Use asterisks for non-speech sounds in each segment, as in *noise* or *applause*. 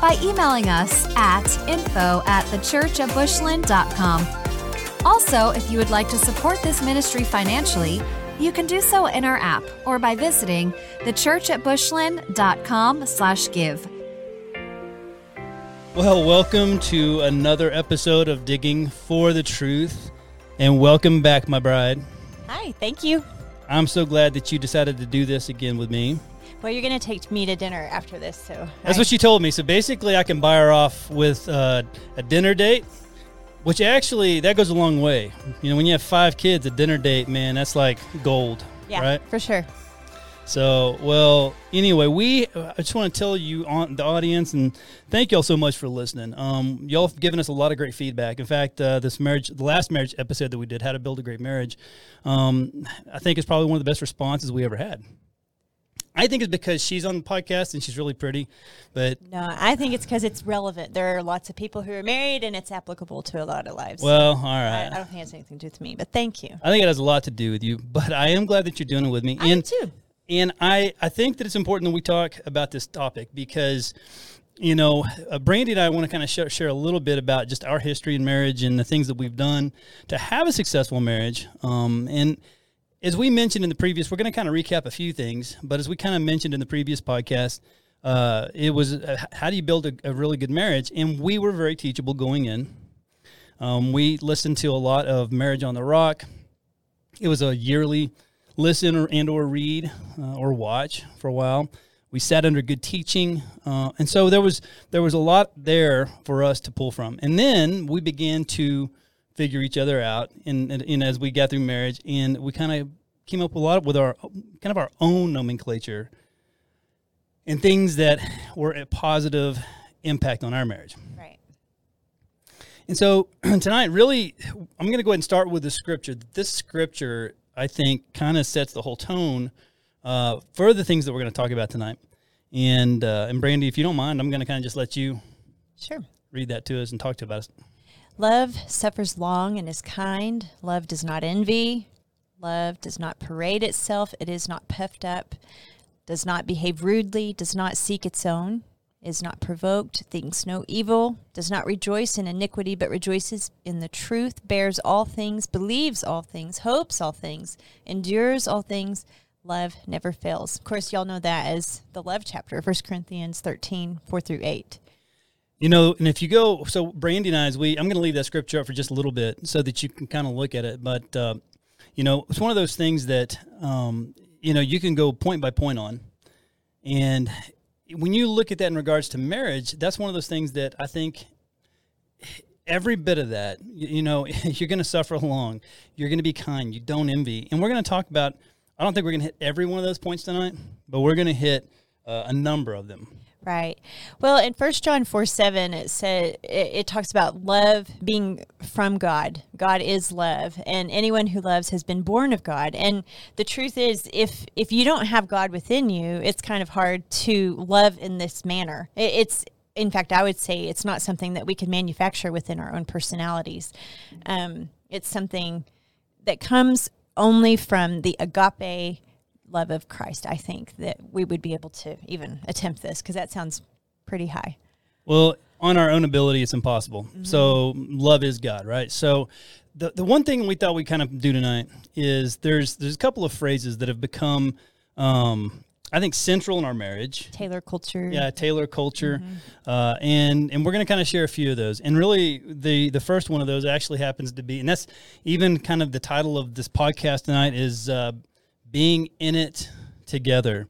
by emailing us at info at thechurchatbushland.com. Also, if you would like to support this ministry financially, you can do so in our app or by visiting thechurchatbushland.com slash give. Well, welcome to another episode of Digging for the Truth. And welcome back, my bride. Hi, thank you. I'm so glad that you decided to do this again with me. Well, you're going to take me to dinner after this, so. That's I- what she told me. So basically, I can buy her off with uh, a dinner date, which actually, that goes a long way. You know, when you have five kids, a dinner date, man, that's like gold, Yeah, right? for sure. So, well, anyway, we I just want to tell you on the audience and thank y'all so much for listening. Um, y'all have given us a lot of great feedback. In fact, uh, this marriage, the last marriage episode that we did, how to build a great marriage, um, I think is probably one of the best responses we ever had. I think it's because she's on the podcast and she's really pretty, but No, I think it's because it's relevant. There are lots of people who are married, and it's applicable to a lot of lives. well, all right. I. I don't think it has anything to do with me, but thank you. I think it has a lot to do with you, but I am glad that you're doing it with me. I and too. And I, I think that it's important that we talk about this topic because, you know, uh, Brandy and I want to kind of share, share a little bit about just our history in marriage and the things that we've done to have a successful marriage. Um, and as we mentioned in the previous, we're going to kind of recap a few things, but as we kind of mentioned in the previous podcast, uh, it was uh, how do you build a, a really good marriage? And we were very teachable going in. Um, we listened to a lot of Marriage on the Rock. It was a yearly listen or and or read uh, or watch for a while. We sat under good teaching, uh, and so there was there was a lot there for us to pull from. And then we began to figure each other out, and, and, and as we got through marriage, and we kind of came up with a lot with our kind of our own nomenclature and things that were a positive impact on our marriage. Right. And so *clears throat* tonight, really, I'm going to go ahead and start with the scripture. This scripture, I think, kind of sets the whole tone uh, for the things that we're going to talk about tonight. And uh, and Brandy, if you don't mind, I'm going to kind of just let you Sure. read that to us and talk to about us. Love suffers long and is kind. Love does not envy. Love does not parade itself. It is not puffed up. Does not behave rudely. Does not seek its own. Is not provoked. Thinks no evil. Does not rejoice in iniquity, but rejoices in the truth. Bears all things. Believes all things. Hopes all things. Endures all things. Love never fails. Of course, y'all know that as the love chapter, 1 Corinthians 13, 4 through 8. You know, and if you go, so Brandy and I, as we, I'm going to leave that scripture up for just a little bit so that you can kind of look at it. But, uh, you know, it's one of those things that, um, you know, you can go point by point on. And when you look at that in regards to marriage, that's one of those things that I think every bit of that, you, you know, *laughs* you're going to suffer along. You're going to be kind. You don't envy. And we're going to talk about, I don't think we're going to hit every one of those points tonight, but we're going to hit uh, a number of them. Right. Well, in First John four seven, it said it, it talks about love being from God. God is love, and anyone who loves has been born of God. And the truth is, if if you don't have God within you, it's kind of hard to love in this manner. It, it's in fact, I would say it's not something that we can manufacture within our own personalities. Um, it's something that comes only from the agape love of Christ, I think that we would be able to even attempt this because that sounds pretty high. Well, on our own ability, it's impossible. So love is God, right? So the the one thing we thought we kind of do tonight is there's there's a couple of phrases that have become, um, I think, central in our marriage. Taylor culture. Yeah, Taylor culture, uh, and and we're going to kind of share a few of those. And really, the the first one of those actually happens to be, and that's even kind of the title of this podcast tonight is uh, being in it together.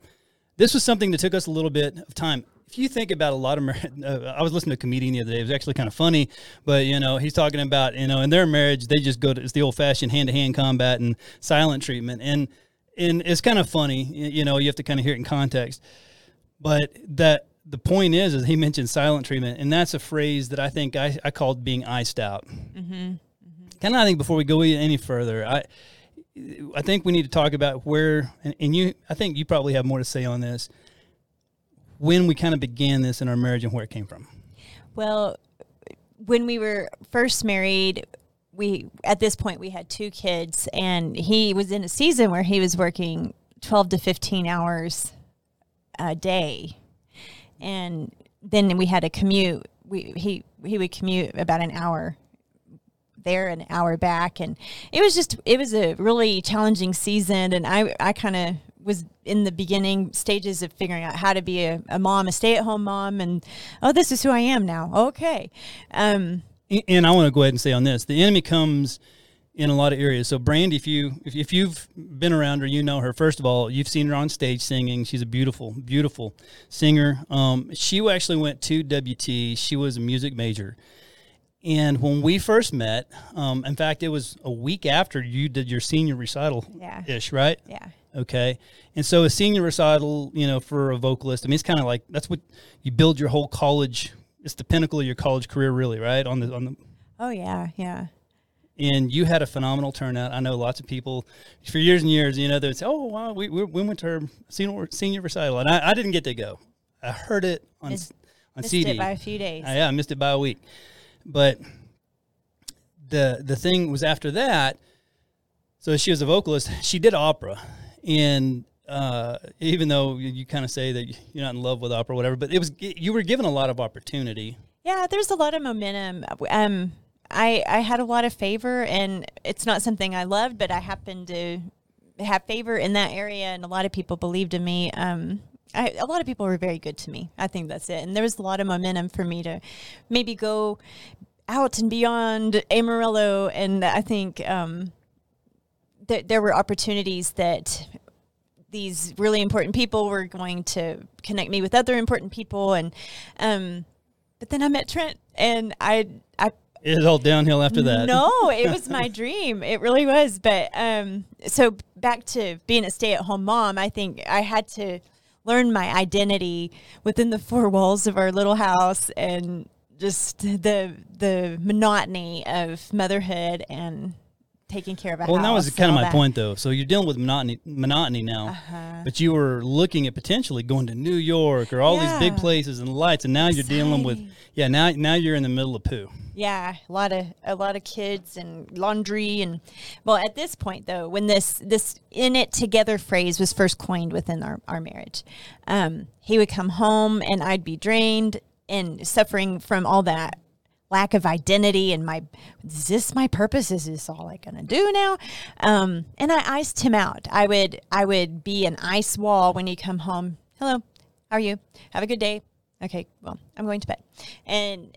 This was something that took us a little bit of time. If you think about a lot of, *laughs* uh, I was listening to a comedian the other day. It was actually kind of funny, but you know, he's talking about you know, in their marriage, they just go to it's the old fashioned hand to hand combat and silent treatment, and and it's kind of funny. You know, you have to kind of hear it in context but that the point is, is he mentioned silent treatment, and that's a phrase that I think I, I called being iced out. Mm-hmm. Mm-hmm. Kind of, I think before we go any further, I I think we need to talk about where, and, and you, I think you probably have more to say on this. When we kind of began this in our marriage and where it came from. Well, when we were first married, we at this point we had two kids, and he was in a season where he was working twelve to fifteen hours a day, and then we had a commute. We he he would commute about an hour there an hour back and it was just it was a really challenging season and i i kind of was in the beginning stages of figuring out how to be a, a mom a stay-at-home mom and oh this is who i am now okay um, and i want to go ahead and say on this the enemy comes in a lot of areas. So, Brandy, if you if, if you've been around her, you know her. First of all, you've seen her on stage singing. She's a beautiful, beautiful singer. Um, she actually went to WT. She was a music major, and when we first met, um, in fact, it was a week after you did your senior recital ish, right? Yeah. Okay. And so a senior recital, you know, for a vocalist, I mean, it's kind of like that's what you build your whole college. It's the pinnacle of your college career, really, right? On the on the. Oh yeah, yeah. And you had a phenomenal turnout. I know lots of people for years and years. You know, they'd say, "Oh, wow, we we, went to our senior senior recital," and I, I didn't get to go. I heard it on missed, on missed CD it by a few days. I, yeah, I missed it by a week. But the the thing was after that. So she was a vocalist. She did opera, and uh, even though you, you kind of say that you're not in love with opera, or whatever, but it was you were given a lot of opportunity. Yeah, there's a lot of momentum. Um, I I had a lot of favor, and it's not something I loved, but I happened to have favor in that area, and a lot of people believed in me. Um, I, a lot of people were very good to me. I think that's it. And there was a lot of momentum for me to maybe go out and beyond Amarillo. And I think um, that there were opportunities that these really important people were going to connect me with other important people. And um, but then I met Trent, and I I it was all downhill after that. No, it was my *laughs* dream. It really was. But um, so back to being a stay at home mom, I think I had to learn my identity within the four walls of our little house and just the the monotony of motherhood and taking care of a well, house. that was kind of my that. point, though. So you're dealing with monotony, monotony now, Uh-huh. but you were looking at potentially going to New York or all these big places and lights, and now you're dealing with yeah. Now now you're in the middle of poo. Yeah, a lot of a lot of kids and laundry and well, at this point though, when this this in it together phrase was first coined within our, our marriage, um, he would come home and I'd be drained and suffering from all that lack of identity and my is this my purpose? Is this all i gonna do now? Um, and i iced him out. I would i would be an ice wall when he'd come home. Hello how are you? Have a good day. Okay well i'm going to bed. And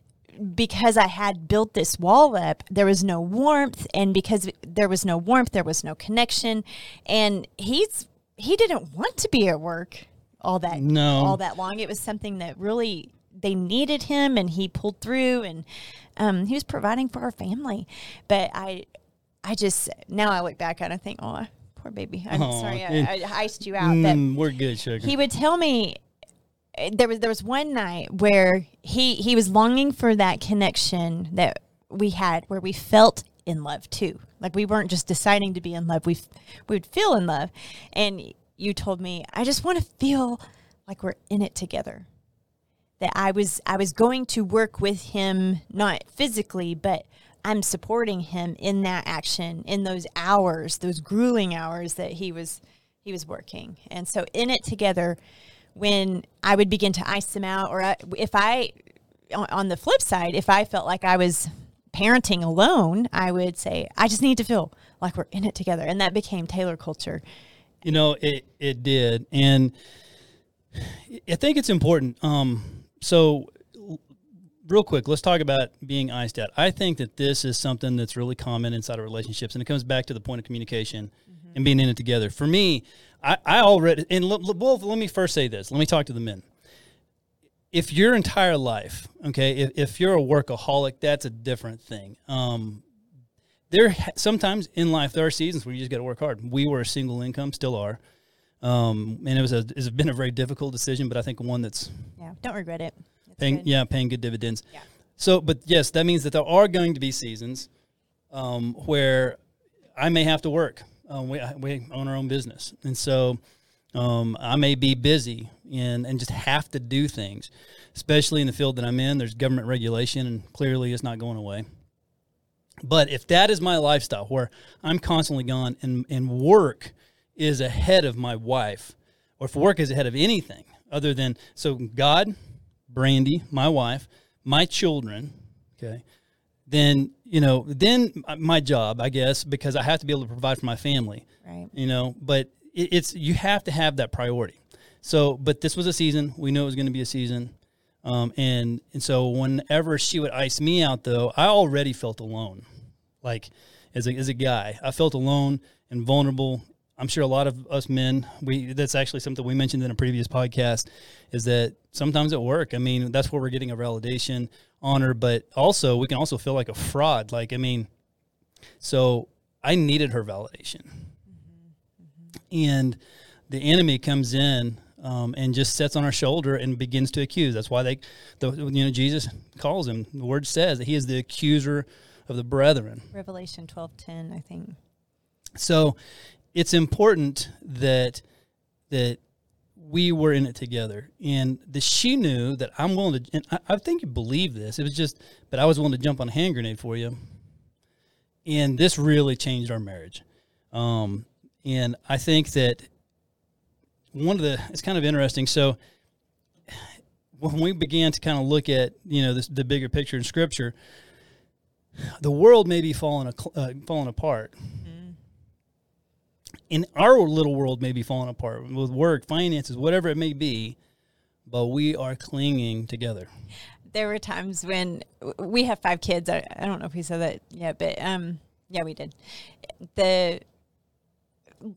because I had built this wall up, there was no warmth, and because there was no warmth, there was no connection, and he's he didn't want to be at work all that No. all that long. It was something that really they needed him, and he pulled through, and um, he was providing for our family. But I, I just now I look back and I think, oh, poor baby. I'm Aw, sorry I, I iced you out. But Mm, we're good, sugar. he would tell me eh, there was there was one night where he he was longing for that connection that we had where we felt in love too like we weren't just deciding to be in love we we would feel in love and you told me i just want to feel like we're in it together that i was i was going to work with him not physically but i'm supporting him in that action in those hours those grueling hours that he was he was working. And so in it together when i would begin to ice him out or I, if i on, the flip side if i felt like i was parenting alone i would say i just need to feel like we're in it together. And that became taylor culture. You know, it it did, and I think it's important. Um, so, real quick, let's talk about being iced out. I think that this is something that's really common inside of relationships, and it comes back to the point of communication and being in it together. For me, I, I already and l- l- well, let me first say this. Let me talk to the men. If your entire life, okay, if, if you're a workaholic, that's a different thing. Um, there sometimes in life there are seasons where you just got to work hard. We were a single income, still are. Um, and it was a, it's been a very difficult decision, but I think one that's Yeah, don't regret it. It's paying good. yeah paying good dividends. Yeah. So, but yes, that means that there are going to be seasons um, where I may have to work. Um, we we own our own business, and so um, I may be busy and and just have to do things, especially in the field that I'm in. There's government regulation, and clearly it's not going away. But if that is my lifestyle, where I'm constantly gone and, and work is ahead of my wife, or if work is ahead of anything other than so God, Brandy, my wife, my children, okay, then you know, then my job, I guess, because I have to be able to provide for my family, Right. you know. But it, it's you have to have that priority. So, but this was a season. We knew it was going to be a season, um, and and so whenever she would ice me out, though, I already felt alone. Like as a as a guy, I felt alone and vulnerable. I'm sure a lot of us men, we that's actually something we mentioned in a previous podcast, is that sometimes at work, I mean, that's where we're getting a validation, honor, but also we can also feel like a fraud. Like I mean, so I needed her validation, and the enemy comes in um, and just sits on our shoulder and begins to accuse. That's why they, the, you know, Jesus calls him. The word says that he is the accuser of the brethren. Revelation twelve ten, I think. So it's important that that we were in it together, and that she knew that I'm willing to. And I, I think you believe this. It was just, but I was willing to jump on a hand grenade for you, and this really changed our marriage. Um, and I think that one of the it's kind of interesting. So when we began to kind of look at you know this, the bigger picture in Scripture, the world may be falling uh, falling apart. In our little world, may be falling apart with work, finances, whatever it may be, but we are clinging together. There were times when we have five kids. I, I don't know if we said that yet, but um, yeah, we did. The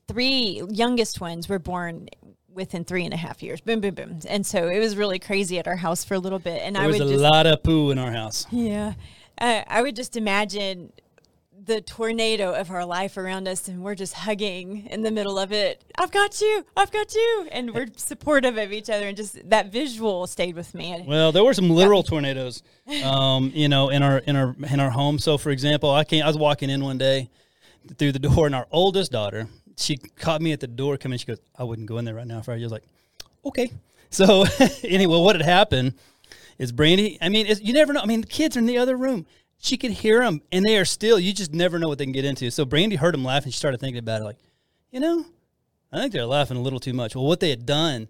three youngest ones were born within three and a half years. Boom, boom, boom. And so it was really crazy at our house for a little bit. And There I was a just lot of poo in our house. Yeah. Uh, I would just imagine the tornado of our life around us, and we're just hugging in the middle of it. I've got you. I've got you. And we're *laughs* supportive of each other. And just that visual stayed with me. Well, there were some literal tornadoes, um, you know, in our in our in our home. So, for example, I came, I was walking in one day through the door, and our oldest daughter, she caught me at the door coming. She goes, "I wouldn't go in there right now." If I was like, "Okay." So, *laughs* anyway, what had happened is Brandy. I mean, you never know. I mean, the kids are in the other room. She could hear them, and they are still. You just never know what they can get into. So, Brandy heard them laugh, and she started thinking about it. Like, you know, I think they're laughing a little too much. Well, what they had done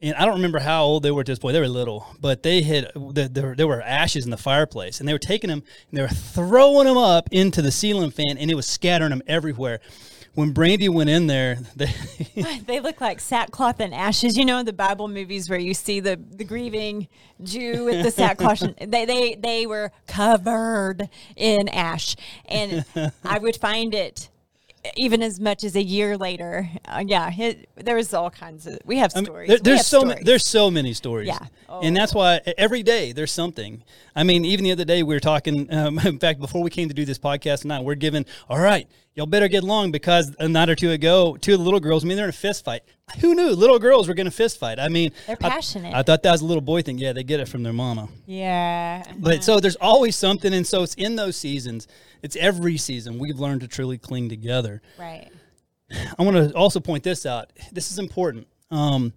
and I don't remember how old they were at this point. They were little, but they had there, there were ashes in the fireplace, and they were taking them and they were throwing them up into the ceiling fan, and it was scattering them everywhere. When Brandy went in there, they, *laughs* they look like sackcloth and ashes. You know, the Bible movies where you see the, the grieving Jew with the sackcloth. they, they, they were covered in ash. And I would find it even as much as a year later. Uh, yeah, it, there was all kinds of. We have I mean, stories. there- We there's have so many, stories. there's so many stories. Yeah. Oh. and that's why every day there's something. I mean, even the other day we were talking. Um, *laughs* in fact, before we came to do this podcast tonight, we're given all right. Y'all better get along because a night or two ago, two of the little girls. I mean, they're in a fist fight. Who knew little girls were going to fist fight? I mean, They're I- passionate. I, thought that was a little boy thing. Yeah, they get it from their mama. yeah. But so there's always something, and so it's in those seasons. It's every season we've learned to truly cling together. Right. I want to also point this out. This is important. Um,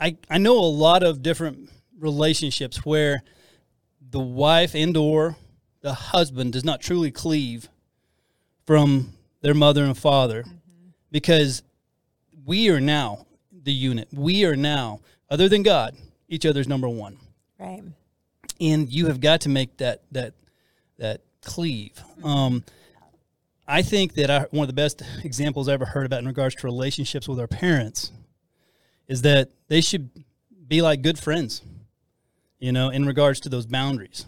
I I know a lot of different relationships where the wife and or the husband does not truly cleave from their mother and father because we are now the unit. We are now, other than God, each other's number one Right. and you have got to make that that that cleave. Um, I think that I, one of the best examples I ever heard about in regards to relationships with our parents is that they should be like good friends, you know, in regards to those boundaries.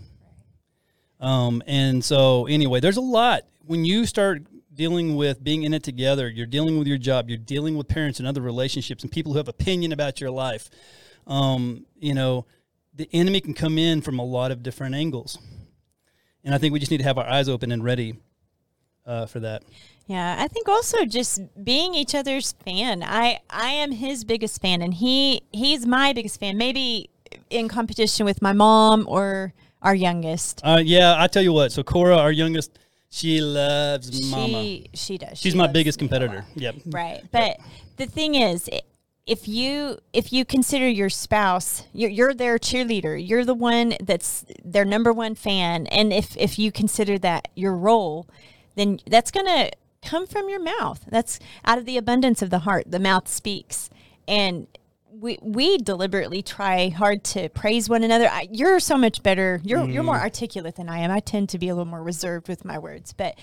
Um, and so, anyway, there's a lot when you start dealing with being in it together. You're dealing with your job. You're dealing with parents and other relationships and people who have opinion about your life. Um, you know, the enemy can come in from a lot of different angles, and I think we just need to have our eyes open and ready uh, for that. Yeah, I think also just being each other's fan. I I am his biggest fan, and he he's my biggest fan. Maybe in competition with my mom or our youngest. Uh, yeah, I tell you what. So Cora, our youngest, she loves Mama. She she does. She's She my biggest competitor. Yep. Right. But the thing is, if you if you consider your spouse, you're, you're their cheerleader. You're the one that's their number one fan, and if if you consider that your role, then that's gonna come from your mouth. That's out of the abundance of the heart. The mouth speaks, and. We, we deliberately try hard to praise one another. I, you're so much better. You're you're Mm. more articulate than I am. I tend to be a little more reserved with my words, but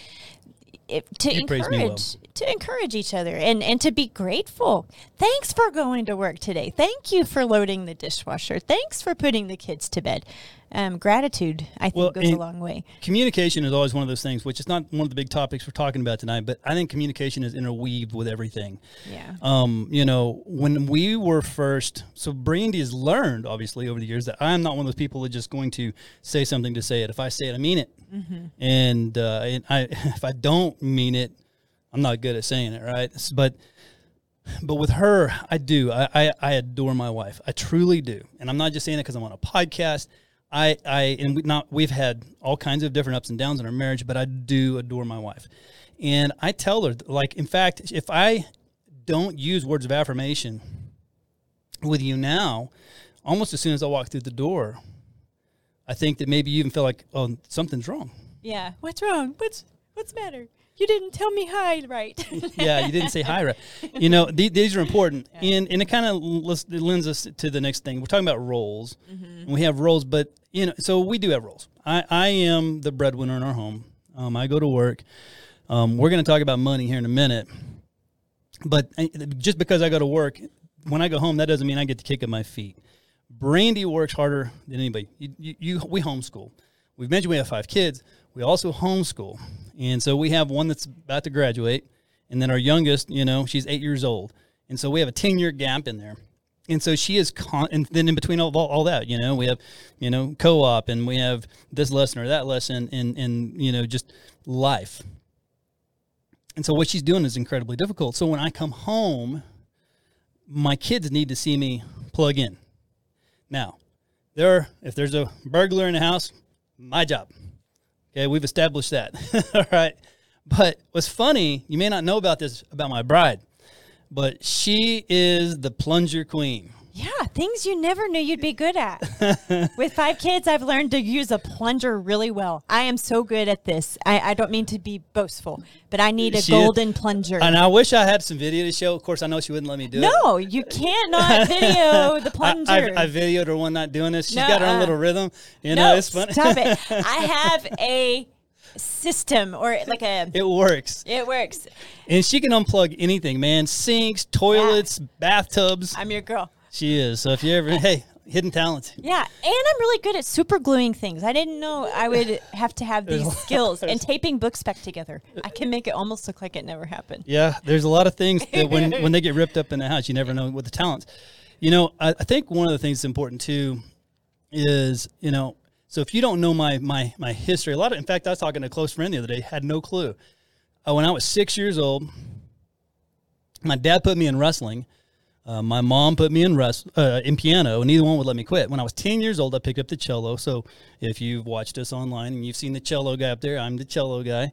it, to You encourage to encourage each other and and to be grateful. Thanks for going to work today. Thank you for loading the dishwasher. Thanks for putting the kids to bed. Um, gratitude, I think, Well, goes a long way. Communication is always one of those things, which is not one of the big topics we're talking about tonight, but I think communication is interweaved with everything. Yeah. Um, you know, when we were first, so Brandy has learned obviously over the years that I'm not one of those people that just going to say something to say it. If I say it, I mean it. And, uh, and I, *laughs* if I don't mean it, I'm not good at saying it, right? But, but with her, I do. I, I, I adore my wife. I truly do. And I'm not just saying it because I'm on a podcast. I, I, and we not, we've had all kinds of different ups and downs in our marriage, but I do adore my wife. And I tell her, like, in fact, if I don't use words of affirmation with you now, almost as soon as I walk through the door, I think that maybe you even feel like, oh, something's wrong. Yeah. What's wrong? What's what's the matter? You didn't tell me hi, right? *laughs* yeah, you didn't say hi, right? You know, th- these are important, and and it kind of lends us to the next thing. We're talking about roles, and we have roles, but you know, so we do have roles. I I am the breadwinner in our home. Um, I go to work. Um, we're going to talk about money here in a minute, but just because I go to work, when I go home, that doesn't mean I get to kick up my feet. Brandy works harder than anybody. You, you, you we homeschool. We've mentioned we have five kids. We also homeschool, and so we have one that's about to graduate, and then our youngest, you know, she's eight years old, and so we have a ten year gap in there. And so she is, con- and then in between all, all, all that, you know, we have, you know, co-op, and we have this lesson or that lesson, and and you know, just life. And so what she's doing is incredibly difficult. So when I come home, my kids need to see me plug in. Now, there, if there's a burglar in the house, my job. Okay, we've established that. *laughs* All right. But what's funny, you may not know about this about my bride, but she is the plunger queen. Yeah, things you never knew you'd be good at. *laughs* With five kids, I've learned to use a plunger really well. I am so good at this. I, I don't mean to be boastful, but I need a She is- golden plunger. And I wish I had some video to show. Of course, I know she wouldn't let me do it. no, you cannot *laughs* video the plunger. I, I videoed her one night doing this. She's No, got her own uh, little rhythm. You no, know, it's funny. stop it. *laughs* I have a system or like a. it works. It works. And she can unplug anything, man. Sinks, toilets, bathtubs. I'm your girl. She is. So if you ever, hey, hidden talent. Yeah, and I'm really good at super gluing things. I didn't know I would have to have these skills and taping books back together. I can make it almost look like it never happened. Yeah, there's a lot of things that when *laughs* when they get ripped up in the house, you never know what the talents. You know, I, I think one of the things that's important too is you know, so if you don't know my my my history, a lot of in fact, I was talking to a close friend the other day, had no clue. Uh, when I was six years old, my dad put me in wrestling. Uh, my mom put me in rest, uh, in piano, and neither one would let me quit. When I was 10 years old, I picked up the cello. So if you've watched us online and you've seen the cello guy up there, I'm the cello guy.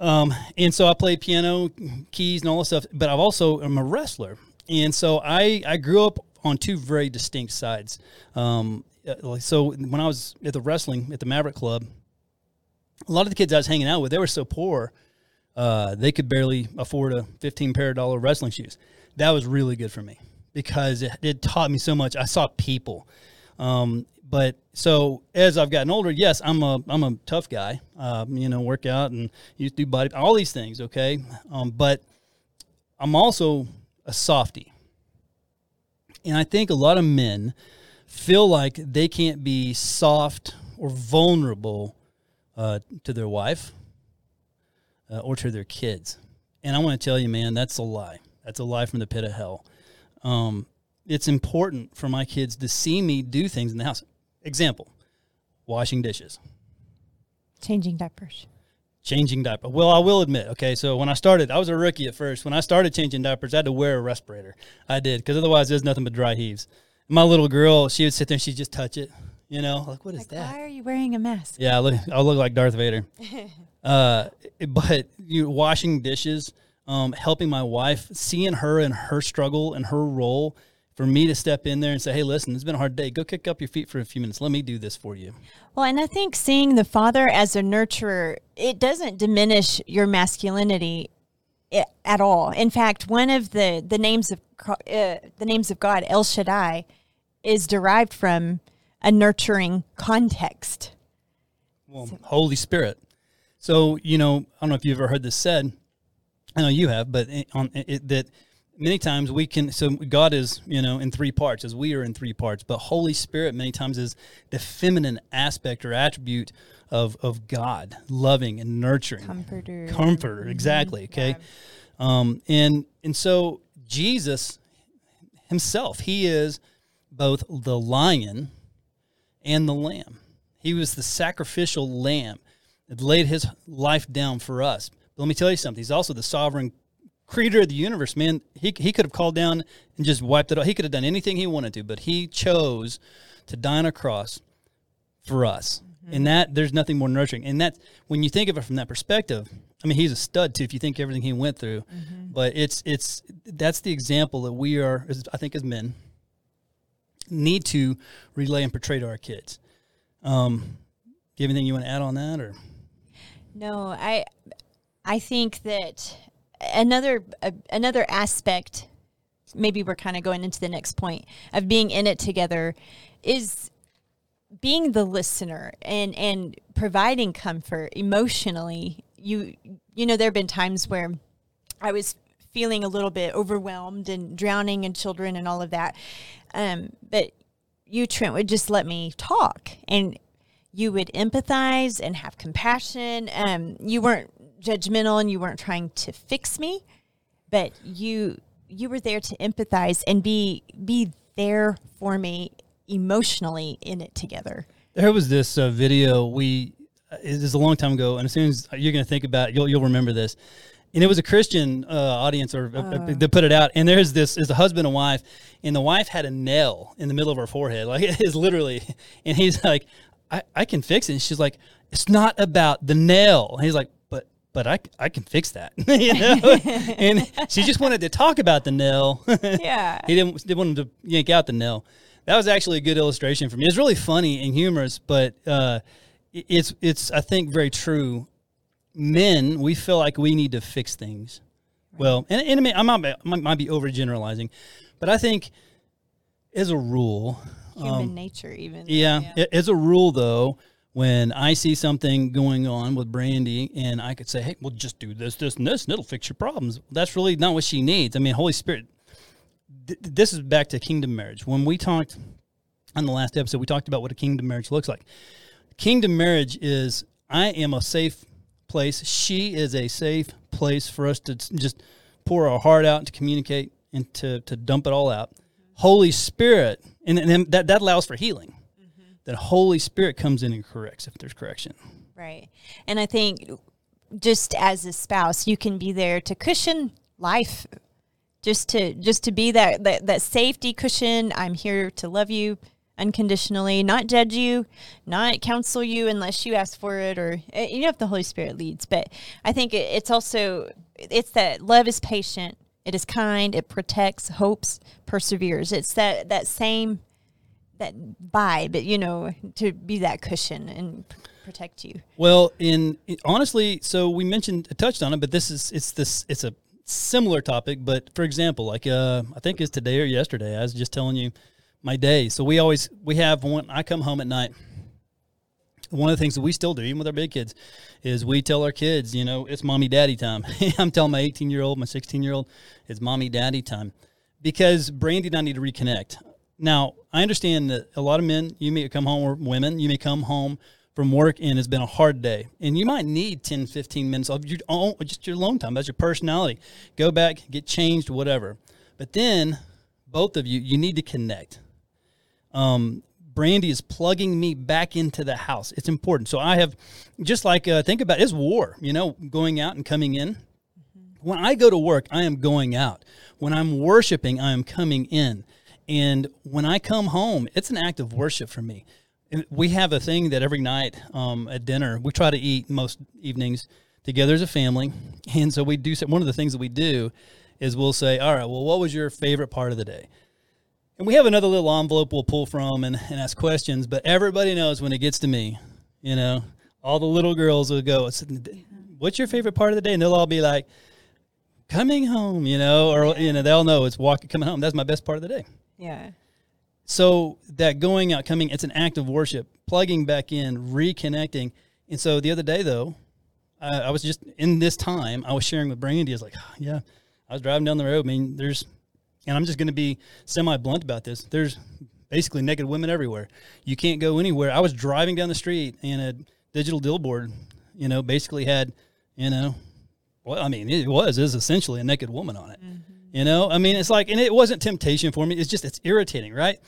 Um, and so I played piano, keys, and all this stuff. But I've also I'm a wrestler, and so I I grew up on two very distinct sides. Um, uh, so when I was at the wrestling at the Maverick Club, a lot of the kids I was hanging out with, they were so poor, uh, they could barely afford a fifteen pair of dollar wrestling shoes. That was really good for me because it, it taught me so much. I saw people. Um, but so as I've gotten older, yes, I'm a I'm a tough guy. Um, you know, work out and to do body, all these things. Okay, um, but I'm also a softy, and I think a lot of men feel like they can't be soft or vulnerable uh, to their wife uh, or to their kids. And I want to tell you, man, that's a lie. That's a lie from the pit of hell. Um, it's important for my kids to see me do things in the house. Example, washing dishes, Changing diapers. changing diaper. Well, I will admit, okay, so when I started, I was a rookie at first. When I started changing diapers, I had to wear a respirator. I did because otherwise there's nothing but dry heaves. My little girl, she would sit there and she'd just touch it. You know, like what is Like, that? why are you wearing a mask? Yeah, I look, I look like Darth Vader. *laughs* uh, but you washing dishes, um, helping my wife, seeing her and her struggle and her role, for me to step in there and say, "Hey, listen, it's been a hard day. Go kick up your feet for a few minutes. Let me do this for you." Well, and I think seeing the father as a nurturer, it doesn't diminish your masculinity at all. In fact, one of the the names of uh, the names of God, El Shaddai, is derived from a nurturing context. Well, Holy Spirit. So you know, I don't know if you've ever heard this said. I know you have, but on it, that many times we can. So God is you know in three parts, as we are in three parts. But Holy Spirit many times is the feminine aspect or attribute of of God, loving and nurturing, Comforter. comforter. Exactly. Okay. Um, and and so Jesus himself, he is both the lion and the lamb. He was the sacrificial lamb that laid his life down for us. But let me tell you something. He's also the sovereign creator of the universe, man. He, he could have called down and just wiped it out. He could have done anything he wanted to, but he chose to die on a cross for us. And that there's nothing more nurturing. And that when you think of it from that perspective, I mean, he's a stud too. If you think everything he went through, but it's it's that's the example that we are, as- I think, as men, need to relay and portray to our kids. Um, do you have anything you want to add on that, or No, I I think that another uh, another aspect maybe we're kind of going into the next point of being in it together is being the listener and and providing comfort emotionally you you know there've been times where I was feeling a little bit overwhelmed and drowning in children and all of that um but you Trent would just let me talk and you would empathize and have compassion. Um, you weren't judgmental and you weren't trying to fix me, but you you were there to empathize and be be there for me emotionally in it together. There was this uh, video we it is a long time ago, and as soon as you're going to think about it, you'll you'll remember this. And it was a Christian uh, audience, or uh, they put it out. And there's this is a husband and wife, and the wife had a nail in the middle of her forehead, like *laughs* it is literally. And he's like, "I, I can fix it." And she's like, "It's not about the nail." And he's like, "But but I, I can fix that," *laughs* you know. *laughs* and she just wanted to talk about the nail. *laughs* Yeah. he didn't didn't want him to yank out the nail. That was actually a good illustration for me. It's really funny and humorous, but uh, it's it's I think very true. Men, we feel like we need to fix things. Well, and, and I, mean, I might, be- I might be overgeneralizing, but I think as a rule, Human nature, even. Um, yeah, As a rule, though, when I see something going on with Brandy and I could say, hey, well, just do this, this, and this, and it'll fix your problems. That's really not what she needs. I mean, Holy Spirit, th- this is back to kingdom marriage. When we talked on the last episode, we talked about what a kingdom marriage looks like. Kingdom marriage is I am a safe place. She is a safe place for us to just pour our heart out and to communicate and to, to dump it all out. Holy Spirit, and, and that, that allows for healing. That Holy Spirit comes in and corrects if there's correction. Right. And I think just as a spouse, you can be there to cushion life. Just to just to be that, that that safety cushion. I'm here to love you unconditionally, not judge you, not counsel you unless you ask for it or eh, you know if the Holy Spirit leads. But I think it, it's also it's that love is patient, it is kind, it protects, hopes, perseveres. It's that that same that vibe, you know, to be that cushion and p- protect you. Well, in honestly, so we mentioned touched on it, but this is it's this it's a similar topic. But for example, like uh, I think it's today or yesterday, I was just telling you my day. So we always we have when I come home at night. One of the things that we still do, even with our big kids, is we tell our kids, you know, it's mommy daddy time. *laughs* I'm telling my 18 year old, my 16 year old, it's mommy daddy time, because Brandy and I need to reconnect. Now, I understand that a lot of men, you may come home, or women, you may come home from work and it's been a hard day. And you might need 10, 15 minutes of your own, just your alone time. That's your personality. Go back, get changed, whatever. But then, both of you, you need to connect. Um, Brandy is plugging me back into the house. It's important. So I have, just like uh, think about it, it's war. You know, going out and coming in. When I go to work, I am going out. When I'm worshiping, I am coming in. And when I come home, it's an act of worship for me. We have a thing that every night um, at dinner, we try to eat most evenings together as a family. And so we do, one of the things that we do is we'll say, all right, well, what was your favorite part of the day? And we have another little envelope we'll pull from and, and ask questions, but everybody knows when it gets to me, you know, all the little girls will go, what's your favorite part of the day? And they'll all be like, coming home, you know, or, you know, they'll know it's walking, coming home. That's my best part of the day. Yeah. So that going out, coming, it's an act of worship, plugging back in, reconnecting. And so the other day, though, I, I was just in this time, I was sharing with Brandy. I was like, *sighs* yeah, I was driving down the road. I mean, there's and I'm just going to be semi blunt about this. There's basically naked women everywhere. You can't go anywhere. I was driving down the street and a digital billboard, you know, basically had, you know, well, I mean, it was, was essentially a naked woman on it. Mm-hmm. You know, I mean, it's like, and it wasn't temptation for me. It's just, it's irritating, right?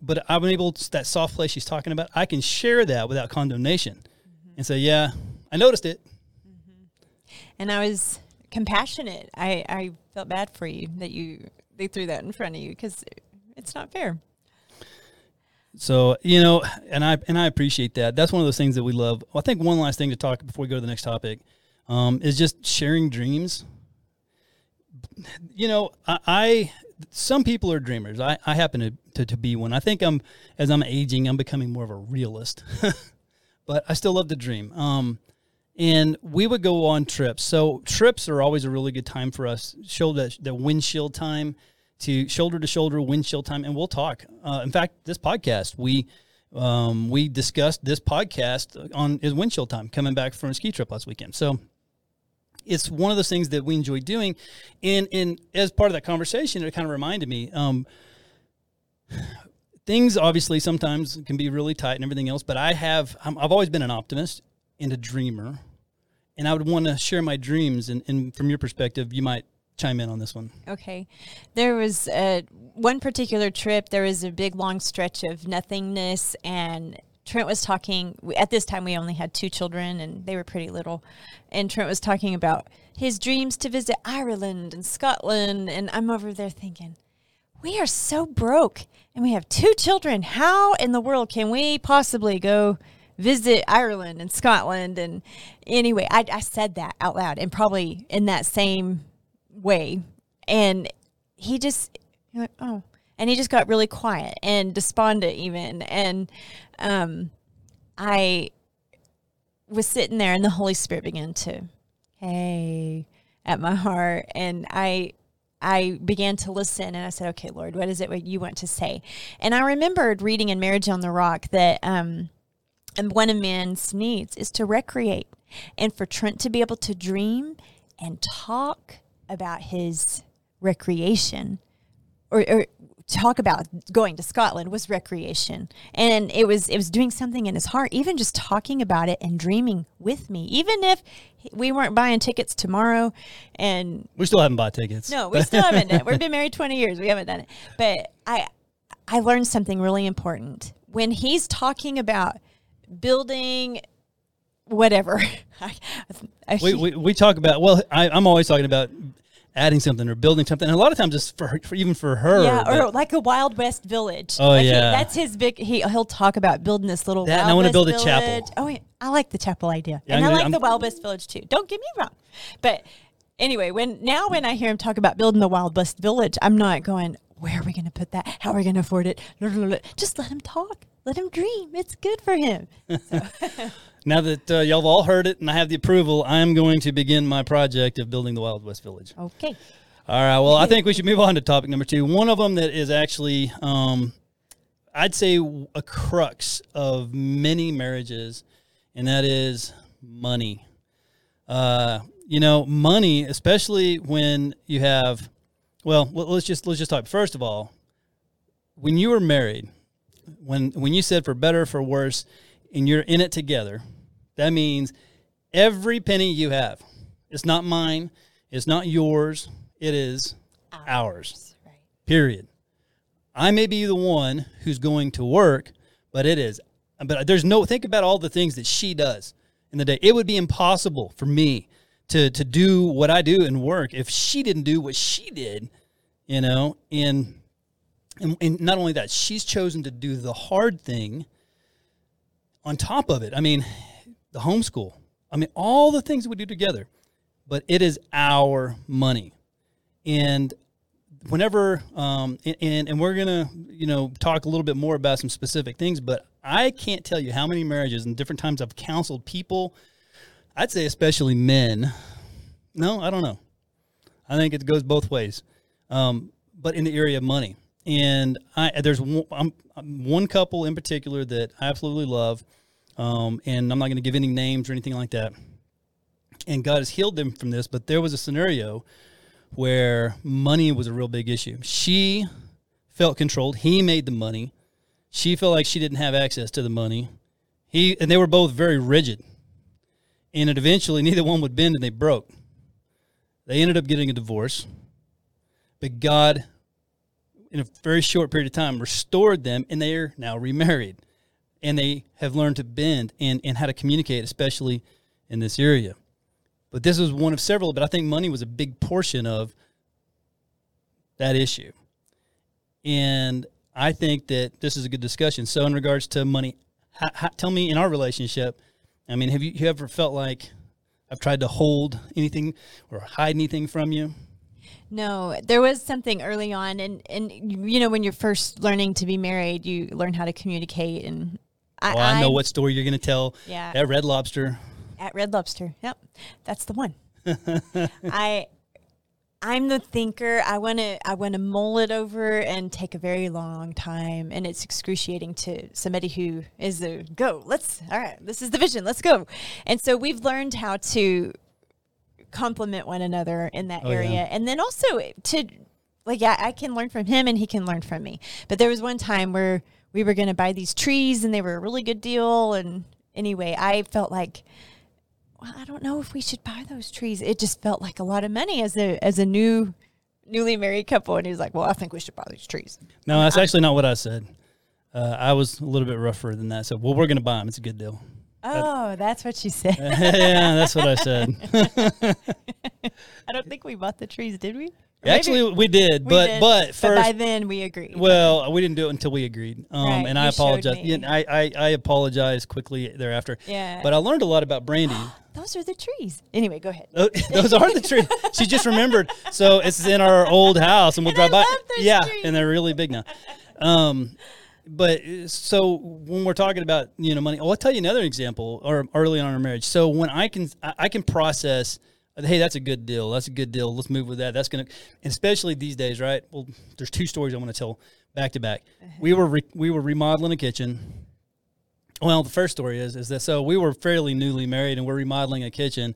But I'm able to, that soft place she's talking about, I can share that without condemnation mm-hmm. and say, yeah, I noticed it. Mm-hmm. And I was compassionate. I, I felt bad for you that you they threw that in front of you because it's not fair. So you know, and I and I appreciate that. That's one of those things that we love. I think one last thing to talk before we go to the next topic um, is just sharing dreams. You know, I, I some people are dreamers. I, I happen to, to, to be one. I think I'm as I'm aging, I'm becoming more of a realist. *laughs* but I still love to dream. Um, and we would go on trips. So trips are always a really good time for us. Show the, the windshield time to shoulder to shoulder windshield time, and we'll talk. Uh, in fact, this podcast we um, we discussed this podcast on is windshield time coming back from a ski trip last weekend. So it's one of those things that we enjoy doing, and and as part of that conversation, it kind of reminded me. Um, *sighs* things obviously sometimes can be really tight and everything else, but I have i have always been an optimist and a dreamer and I would want to share my dreams. And, and from your perspective, you might chime in on this one. Okay. There was uh, one particular trip, there was a big long stretch of nothingness, and Trent was talking. At this time, we only had two children, and they were pretty little. And Trent was talking about his dreams to visit Ireland and Scotland. And I'm over there thinking, we are so broke, and we have two children. How in the world can we possibly go? visit Ireland and Scotland. And anyway, I, I said that out loud and probably in that same way. And he just, like, oh, and he just got really quiet and despondent even. And um, I was sitting there and the Holy Spirit began to, hey, at my heart. And I, I began to listen and I said, okay, Lord, what is it what you want to say? And I remembered reading in Marriage on the Rock that um, and one of man's needs is to recreate. And for Trent to be able to dream and talk about his recreation or, or talk about going to Scotland was recreation. And it was it was doing something in his heart, even just talking about it and dreaming with me. Even if we weren't buying tickets tomorrow and We still haven't bought tickets. No, we still haven't done it. We've *laughs* been married 20 years. We haven't done it. But I I learned something really important. When he's talking about building whatever. *laughs* we, *laughs* we, we talk about, well, I, I'm always talking about adding something or building something. And a lot of times, just for, for even for her, yeah, or like a Wild West village. Oh like yeah, he, that's his big. He he'll talk about building this little. That, I want to build village. a chapel. Oh, yeah, I like the chapel idea, Yeah, and I'm I like I'm- the Wild West village too. Don't get me wrong, but anyway, when now when I hear him talk about building the Wild West village, I'm not going. Where are we going to put that? How are we going to afford it? Just let him talk. Let him dream. It's good for him. So. *laughs* Now that uh, y'all have all heard it and I have the approval, I am going to begin my project of building the Wild West Village. okay. All right. Well, I think we should move on to topic number two. One of them that is actually, um, I'd say, a crux of many marriages, and that is money. Uh, you know, money, especially when you have, well, let's just let's just talk. First of all, when you were married, when when you said for better or for worse, and you're in it together, that means every penny you have. It's not mine. It's not yours. It is ours. Right. Period. I may be the one who's going to work, but it is. But there's no think about all the things that she does in the day. It would be impossible for me to to do what I do and work if she didn't do what she did, you know. And and, and not only that, she's chosen to do the hard thing. On top of it, I mean, the homeschool. I mean, all the things we do together, but it is our money, and whenever um, and and we're gonna you know talk a little bit more about some specific things, but I can't tell you how many marriages and different times I've counseled people. I'd say especially men. No, I don't know. I think it goes both ways, um, but in the area of money. And I there's one, I'm, one couple in particular that I absolutely love, um, and I'm not going to give any names or anything like that. And God has healed them from this, but there was a scenario where money was a real big issue. She felt controlled. He made the money. She felt like she didn't have access to the money. He and they were both very rigid. And it eventually neither one would bend and they broke. They ended up getting a divorce. But God in a very short period of time restored them and they are now remarried. And they have learned to bend and, and how to communicate, especially in this area. But this was one of several, but I think money was a big portion of that issue. And I think that this is a good discussion. So, in regards to money, how, how, tell me in our relationship, I mean, have you, you ever felt like I've tried to hold anything or hide anything from you? No, there was something early on, and and you know when you're first learning to be married, you learn how to communicate. And I, I know what story you're going to tell. Yeah, at Red Lobster. At Red Lobster, yep, that's the one. *laughs* I I'm the thinker. I want to I want to mull it over and take a very long time, and it's excruciating to somebody who is the go. Let's all right. This is the vision. Let's go. And so we've learned how to complement one another in that oh, area, yeah. and then also to like yeah, I can learn from him and he can learn from me. But there was one time where we were going to buy these trees, and they were a really good deal, and anyway, I felt like well, I don't know if we should buy those trees. It just felt like a lot of money as a as a new newly married couple. And he was like, well, I think we should buy these trees. No, that's actually not what I said. Uh, I was a little bit rougher than that. So, well, we're going to buy them. It's a good deal. Oh, that's what she said. *laughs* yeah, that's what I said. *laughs* I don't think we bought the trees, did we? Actually, we did, we but did, but first but by then we agreed. Well, we didn't do it until we agreed, um, right, and I apologize. Yeah, I, I I apologize quickly thereafter. Yeah, but I learned a lot about Brandy. *gasps* Those are the trees. Anyway, go ahead. *laughs* Those are the trees. She just remembered. So it's in our old house, and we'll and drive by. yeah, trees. and they're really big now. Um, but so when we're talking about you know money, oh, I'll tell you another example. Or early on in our marriage, so when I can I can process hey, that's a good deal. That's a good deal. Let's move with that. That's going to, especially these days, right? Well, there's two stories I want to tell back to back. Uh-huh. We were re- we were remodeling a kitchen. Well, the first story is is that so we were fairly newly married and we're remodeling a kitchen,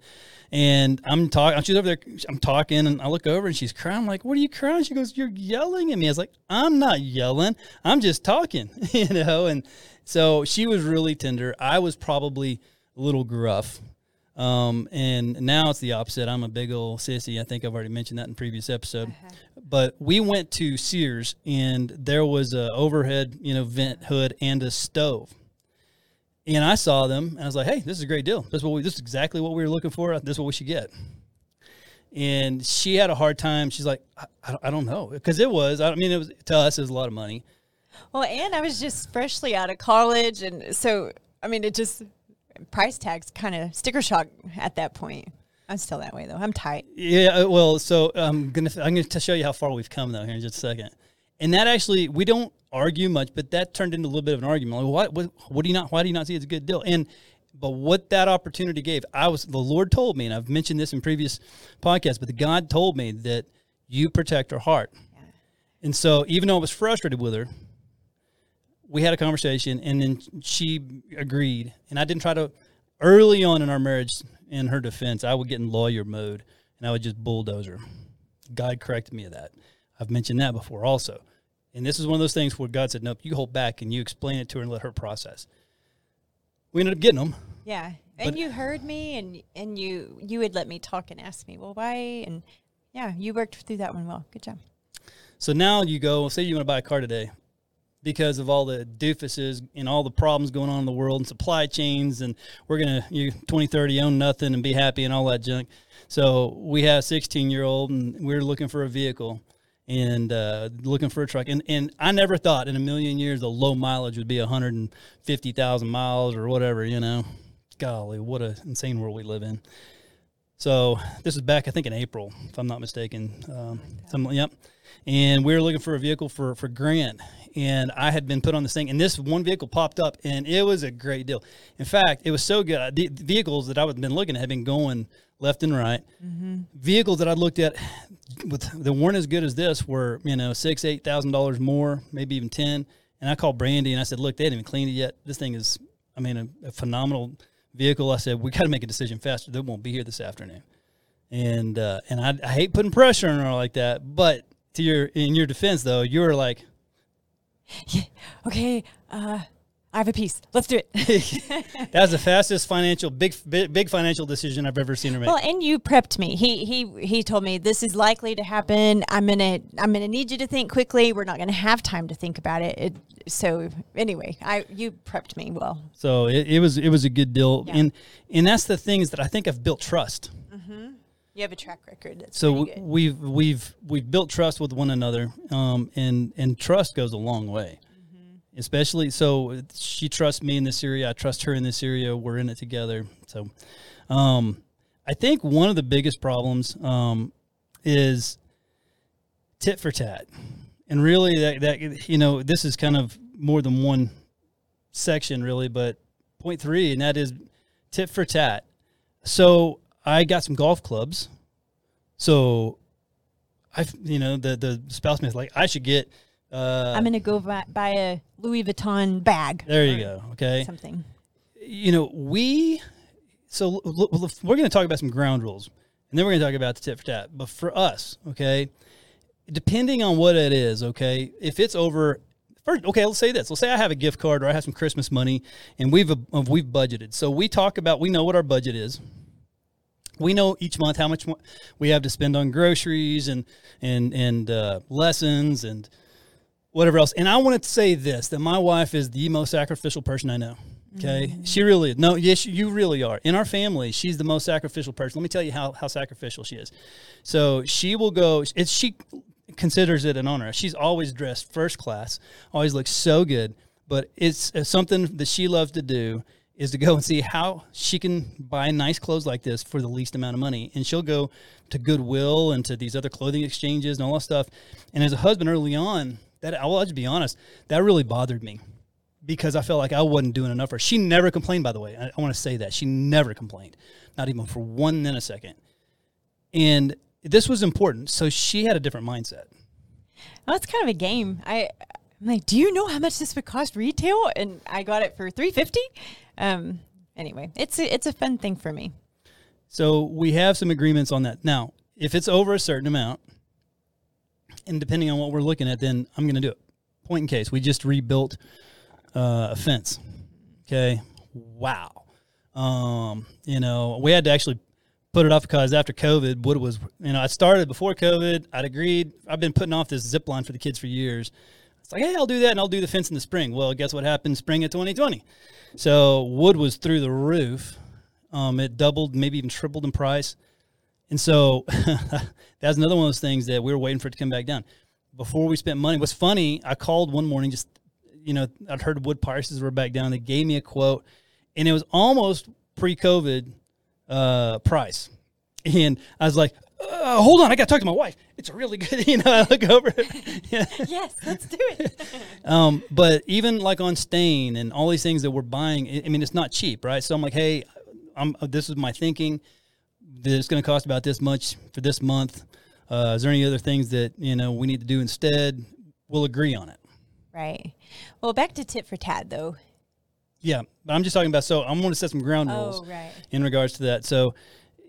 and I'm talking. She's over there. I'm talking, and I look over and she's crying. I'm like, "What are you crying?" She goes, "You're yelling at me." I was like, "I'm not yelling. I'm just talking," *laughs* you know. And so she was really tender. I was probably a little gruff um, and now it's the opposite. I'm a big old sissy. I think I've already mentioned that in previous episode. Uh-huh. But we went to Sears and there was a overhead, you know, vent hood and a stove. And I saw them and I was like, "Hey, this is a great deal. This is what we, this is exactly what we were looking for. This is what we should get." And she had a hard time. She's like, "I, I don't know," because it was. I mean, it was to us, it was a lot of money. Well, and I was just freshly out of college, and so I mean, it just price tags kind of sticker shock at that point. I'm still that way though. I'm tight. Yeah. Uh, well, so I'm gonna I'm gonna show you how far we've come though here in just a second. And that actually we don't argue much, but that turned into a little bit of an argument. Like, what what what do you not? Why do you not see it's a good deal? And but what that opportunity gave, I was the Lord told me, and I've mentioned this in previous podcasts, but the God told me that you protect her heart. Yeah. And so even though I was frustrated with her, we had a conversation and then she agreed and i didn't try to early on in our marriage in her defense i would get in lawyer mode and i would just bulldoze her god corrected me of that i've mentioned that before also and this is one of those things where god said nope you hold back and you explain it to her and let her process. We ended up getting them yeah. And you heard me and and you you would let me talk and ask me well why? And yeah you worked through that one well. Good job. So now you go say you want to buy a car today because of all the doofuses and all the problems going on in the world and supply chains and we're gonna you 2030 own nothing and be happy and all that junk. So we have a 16 year old and we're looking for a vehicle and uh, looking for a truck. And, and i never thought in a million years the low mileage would be 150000 miles or whatever you know. Golly what a insane world we live in. So this is back i think in april if i'm not mistaken. Um, some, yep and we were looking for a vehicle for for grant and I had been put on this thing, and this one vehicle popped up, and it was a great deal. In fact, it was so good. The, vehicles that I had been looking at had been going left and right. Mm-hmm. Vehicles that I looked at with that weren't as good as this were, you know, six, eight thousand dollars more, maybe even ten. And I called Brandy and I said, "Look, they haven't even cleaned it yet. This thing is, I mean, a, a phenomenal vehicle." I said, "We got to make a decision faster. They won't be here this afternoon." And uh, and I, I hate putting pressure on her like that, but to your in your defense though, you were like, yeah, okay, uh, I have a peace. Let's do it. *laughs* that was the fastest financial big, big big financial decision I've ever seen her make. Well, and you prepped me. He he he told me this is likely to happen. I'm gonna I'm gonna need you to think quickly. We're not gonna have time to think about it. it so anyway, I you prepped me well. So it, it was it was a good deal, yeah. and and that's the things that I think I've built trust. Mm-hmm. You have a track record. That's so we've we've we've built trust with one another, um, and and trust goes a long way. Mm-hmm. Especially so, she trusts me in this area. I trust her in this area. We're in it together. So, um, I think one of the biggest problems um, is tit for tat, and really that that you know this is kind of more than one section really, but point three, and that is tit for tat. So I got some golf clubs. So I, you know, the the spouse is like, I should get. Uh, I'm gonna go buy, buy a Louis Vuitton bag. There you go. Okay. Something. You know, we. So we're going to talk about some ground rules, and then we're going to talk about the tit for tat. But for us, okay, depending on what it is, okay, if it's over First, okay, let's say this. Let's say I have a gift card or I have some Christmas money, and we've uh, we've budgeted. So we talk about we know what our budget is, we know each month how much we have to spend on groceries and and and uh, lessons and whatever else. And I want to say this: that my wife is the most sacrificial person I know. Okay, mm-hmm. she really is. No, yes, you really are. In our family, she's the most sacrificial person. Let me tell you how how sacrificial she is. So she will go. It's she considers it an honor. She's always dressed first class, always looks so good. But it's, it's something that she loves to do is to go and see how she can buy nice clothes like this for the least amount of money. And she'll go to Goodwill and to these other clothing exchanges and all that stuff. And as a husband early on, that I will just be honest, that really bothered me because I felt like I wasn't doing enough for her. She never complained, by the way. I, I want to say that. She never complained, not even for one nanosecond. And this was important. So she had a different mindset. Well, it's kind of a game. I I'm like, do you know how much this would cost retail? And I got it for three fifty. Um, anyway, it's a, it's a fun thing for me. So we have some agreements on that. Now, if it's over a certain amount, and depending on what we're looking at, then I'm going to do it. Point in case, we just rebuilt uh, a fence. Okay, wow. Um, you know, we had to actually put it off because after COVID, Wood was, you know, I started before COVID. I'd agreed. I've been putting off this zip line for the kids for years. It's like, hey, I'll do that and I'll do the fence in the spring. Well, guess what happened spring of 2020? So wood was through the roof. Um, it doubled, maybe even tripled in price. And so *laughs* that's another one of those things that we were waiting for it to come back down. Before we spent money, what's funny, I called one morning just, you know, I'd heard wood prices were back down. They gave me a quote and it was almost pre COVID uh, price. And I was like, uh, hold on, I got to talk to my wife. It's a really good, *laughs* you know, I look over. *laughs* yes, let's do it. *laughs* um, but even like on stain and all these things that we're buying, I mean, it's not cheap, right? So I'm like, hey, I'm, uh, this is my thinking. That it's going to cost about this much for this month. Uh, is there any other things that you know we need to do instead? We'll agree on it. Right. Well, back to tit for tat though. Yeah, but I'm just talking about. So I'm going to set some ground oh, rules oh, right. in regards to that. So,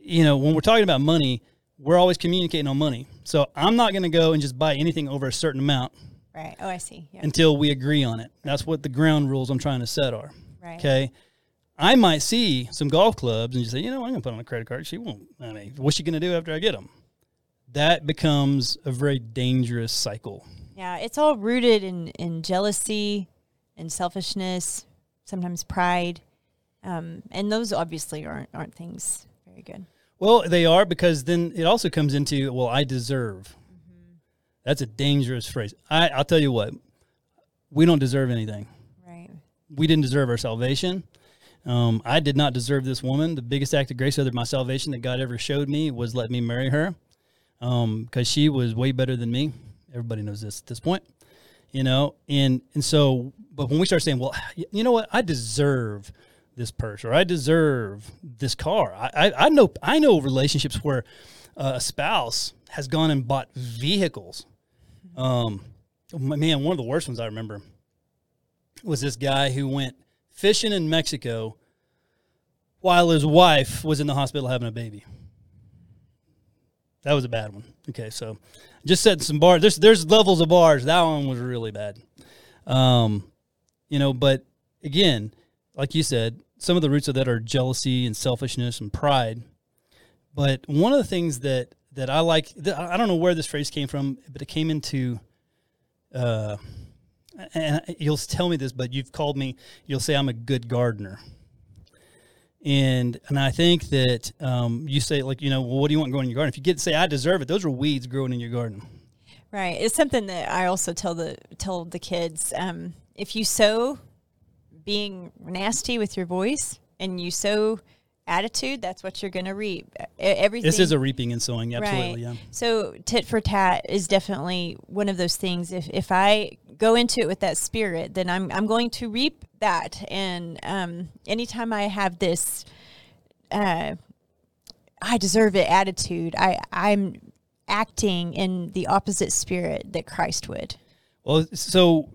you know, when we're talking about money, we're always communicating on money. So I'm not going to go and just buy anything over a certain amount. Right. Oh, I see. Yeah. Until we agree on it. That's what the ground rules I'm trying to set are. Right. Okay. I might see some golf clubs and you say, you know, I'm going to put on a credit card. She won't. I mean, what's she going to do after I get them? That becomes a very dangerous cycle. Yeah, it's all rooted in in jealousy and selfishness, sometimes pride, um, and those obviously aren't aren't things very good. Well, they are because then it also comes into well, I deserve. That's a dangerous phrase. I, I'll tell you what, we don't deserve anything. Right. We didn't deserve our salvation. Um, I did not deserve this woman. The biggest act of grace other than my salvation that God ever showed me was let me marry her because um, she was way better than me. Everybody knows this at this point, you know. And and so, but when we start saying, well, you know what, I deserve this purse or I deserve this car. I, I, I know I know relationships where uh, a spouse has gone and bought vehicles. Um, man, one of the worst ones I remember was this guy who went fishing in Mexico while his wife was in the hospital having a baby. That was a bad one. Okay, so just setting some bars. There's there's levels of bars. That one was really bad. Um, you know, but again, like you said, some of the roots of that are jealousy and selfishness and pride. But one of the things that that I like, I don't know where this phrase came from, but it came into. Uh, and you'll tell me this, but you've called me. You'll say I'm a good gardener, and and I think that um, you say like you know, well, what do you want growing in your garden? If you get to say I deserve it, those are weeds growing in your garden. Right. It's something that I also tell the tell the kids. Um, if you sow being nasty with your voice and you sow attitude, that's what you're going to reap. Everything. This is a reaping and sowing, absolutely. Right. Yeah. So tit for tat is definitely one of those things. If if I go into it with that spirit, then I'm I'm going to reap that. And um, anytime I have this, uh, I deserve it attitude. I I'm acting in the opposite spirit that Christ would. Well, so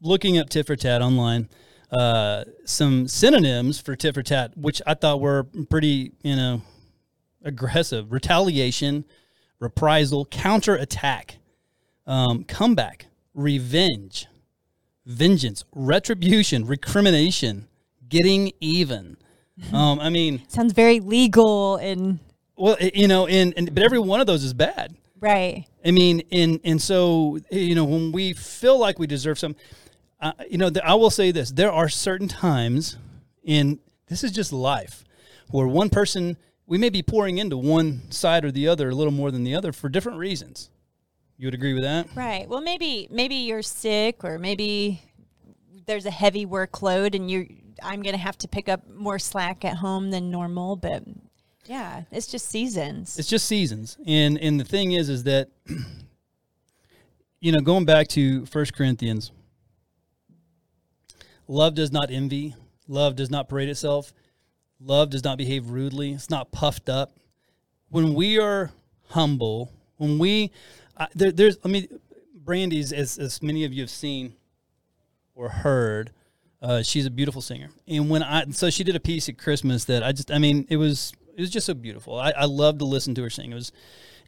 looking up tit for tat online uh, some synonyms for tit for tat, which I thought were pretty, you know, aggressive: retaliation, reprisal, counterattack, um, comeback, revenge, vengeance, retribution, recrimination, getting even. Um, I mean, sounds very legal and well, you know, and, and but every one of those is bad, right? I mean, and and so you know, when we feel like we deserve something you know, I will say this: there are certain times in this is just life where one person we may be pouring into one side or the other a little more than the other for different reasons. You would agree with that, right? Well, maybe maybe you're sick, or maybe there's a heavy workload, and you I'm going to have to pick up more slack at home than normal, but yeah, it's just seasons. It's just seasons, and and the thing is, is that *clears throat* you know, going back to First Corinthians Love does not envy. Love does not parade itself. Love does not behave rudely. It's not puffed up. When we are humble, when we, uh, there, there's, I mean, Brandy's, as, as many of you have seen or heard, uh, she's a beautiful singer. And when I, so she did a piece at Christmas that I just, I mean, it was, it was just so beautiful. I, I love to listen to her sing. It was,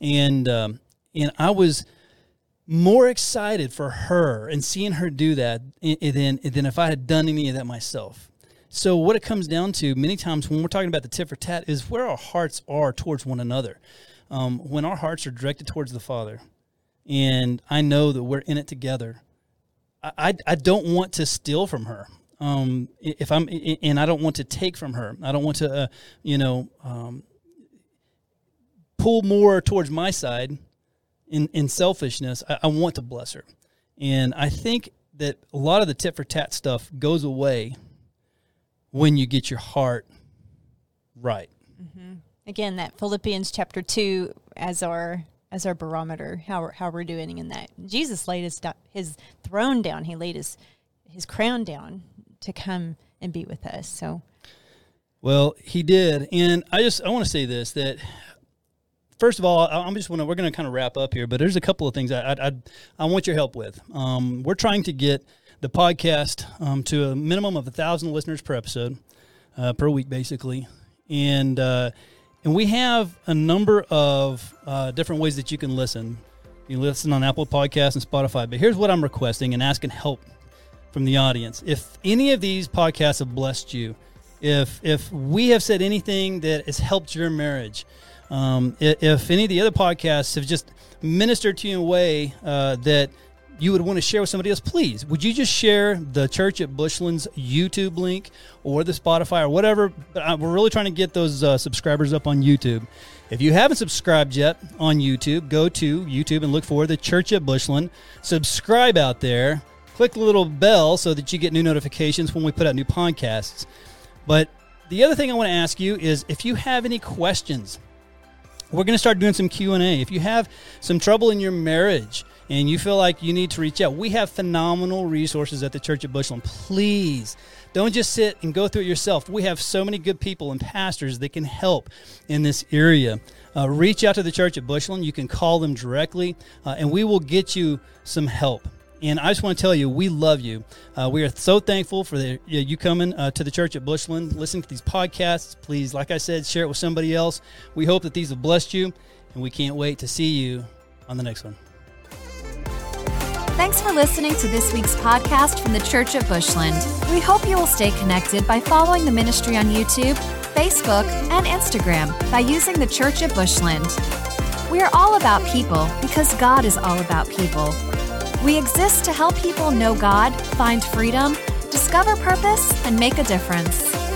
and, um, and I was, more excited for her and seeing her do that than, than if I had done any of that myself. So what it comes down to many times when we're talking about the tit for tat is where our hearts are towards one another. Um, when our hearts are directed towards the Father, and I know that we're in it together, I, I, I don't want to steal from her. Um, if I'm and I don't want to take from her. I don't want to, uh, you know, um, pull more towards my side in, in selfishness, I, I want to bless her. And I think that a lot of the tit for tat stuff goes away when you get your heart right. Mm-hmm. Again, that Philippians chapter two as our as our barometer, how we're, how we're doing in that. Jesus laid his his throne down. He laid his his crown down to come and be with us. So, well, he did, and I just I want to say this that first of all, I'm just want to we're going to kind of wrap up here, but there's a couple of things I I, I want your help with. Um, we're trying to get the podcast um, to a minimum of a thousand listeners per episode, uh, per week, basically, and uh, and we have a number of uh, different ways that you can listen. You listen on Apple Podcasts and Spotify, but here's what I'm requesting and asking help from the audience. If any of these podcasts have blessed you, if if we have said anything that has helped your marriage um, if any of the other podcasts have just ministered to you in a way uh, that you would want to share with somebody else, please, would you just share the Church at Bushland's YouTube link or the Spotify or whatever? We're really trying to get those uh, subscribers up on YouTube. If you haven't subscribed yet on YouTube, go to YouTube and look for the Church at Bushland. Subscribe out there. Click the little bell so that you get new notifications when we put out new podcasts. But the other thing I want to ask you is if you have any questions, we're going to start doing some q&a if you have some trouble in your marriage and you feel like you need to reach out we have phenomenal resources at the church of bushland. Please don't just sit and go through it yourself. We have so many good people and pastors that can help in this area. Uh, reach out to the church at bushland. You can call them directly uh, and we will get you some help and I just want to tell you, we love you. Uh, we are so thankful for the, you coming uh, to the church at Bushland, listening to these podcasts. Please, like I said, share it with somebody else. We hope that these have blessed you, and we can't wait to see you on the next one. Thanks for listening to this week's podcast from the Church at Bushland. We hope you will stay connected by following the ministry on YouTube, Facebook, and Instagram by using the Church at Bushland. We are all about people because God is all about people. We exist to help people know God, find freedom, discover purpose, and make a difference.